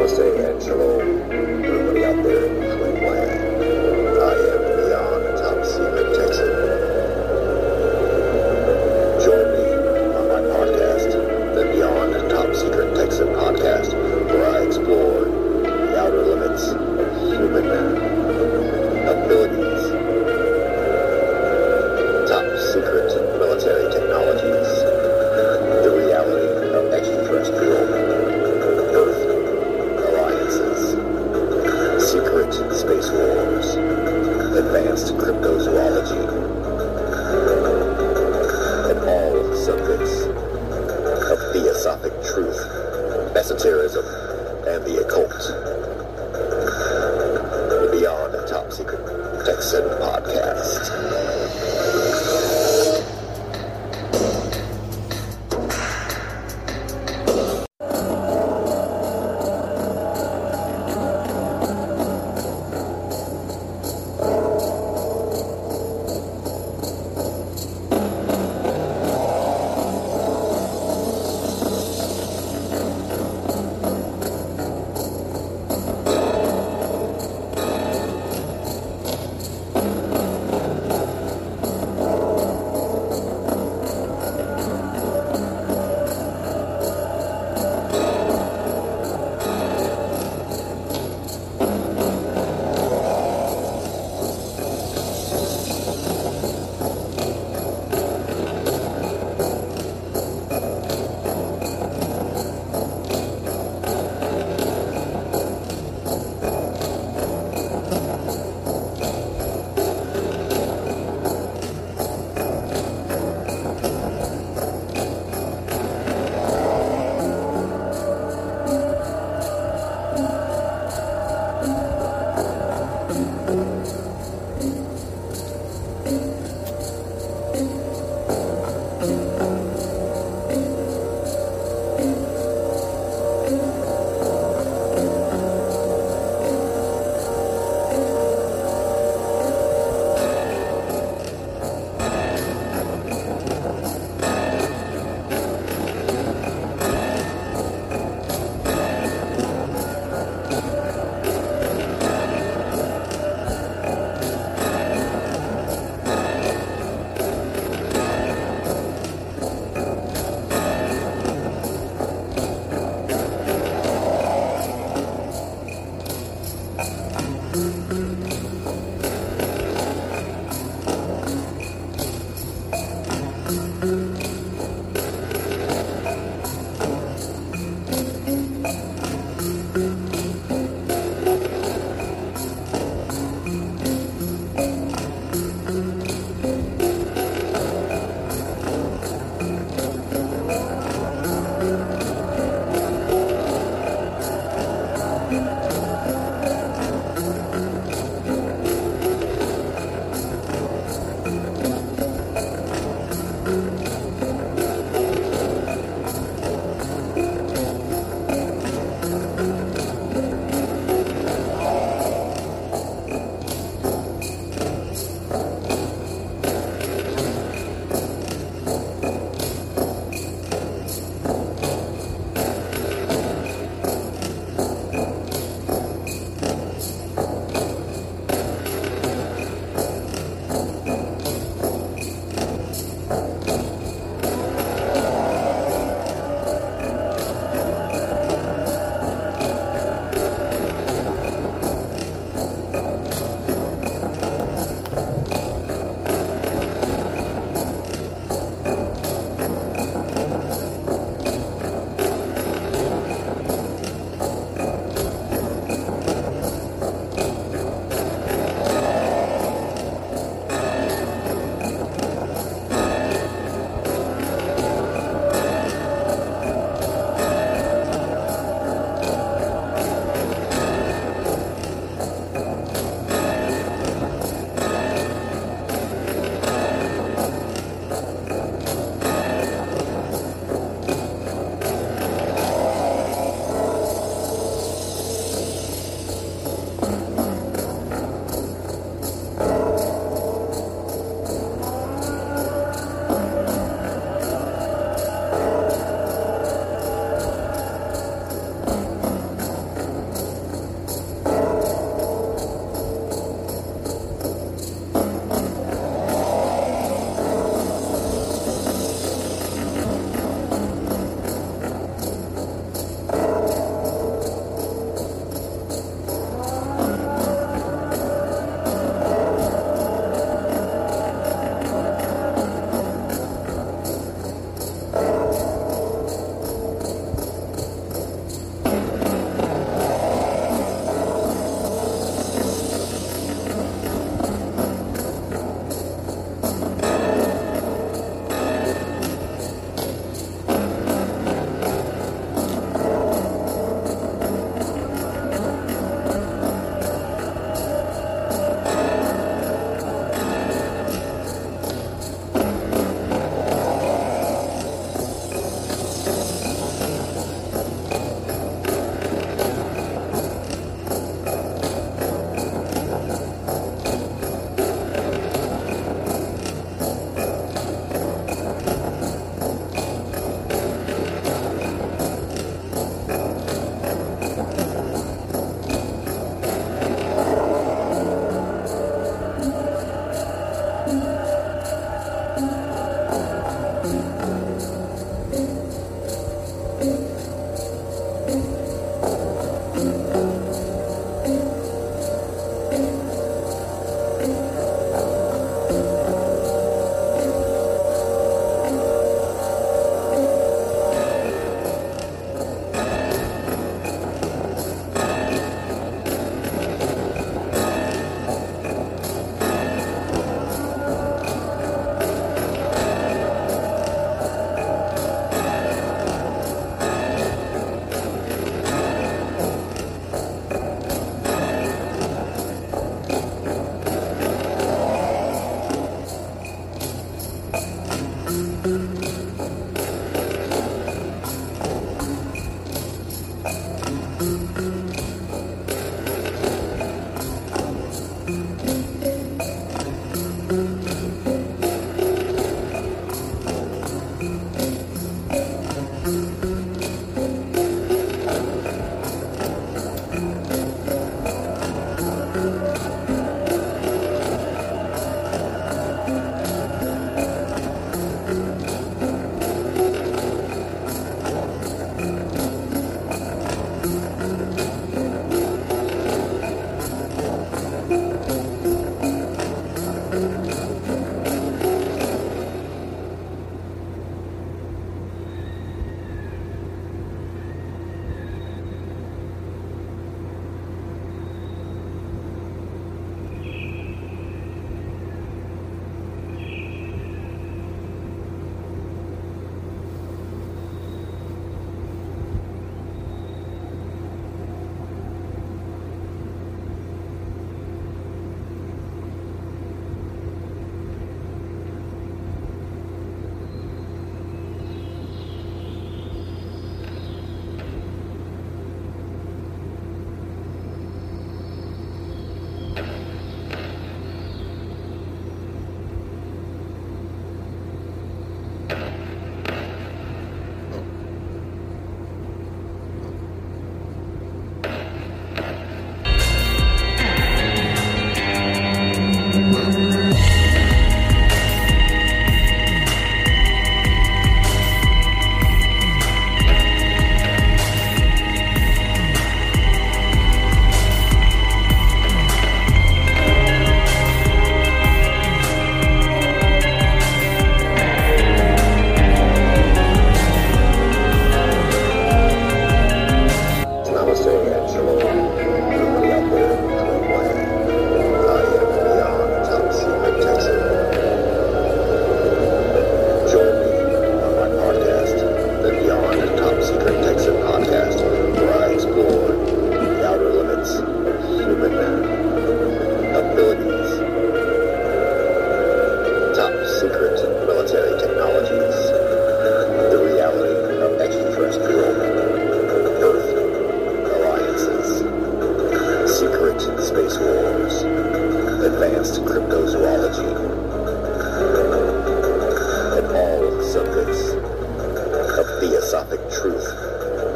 Namaste and theosophic truth, esotericism, and the occult.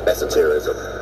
Texan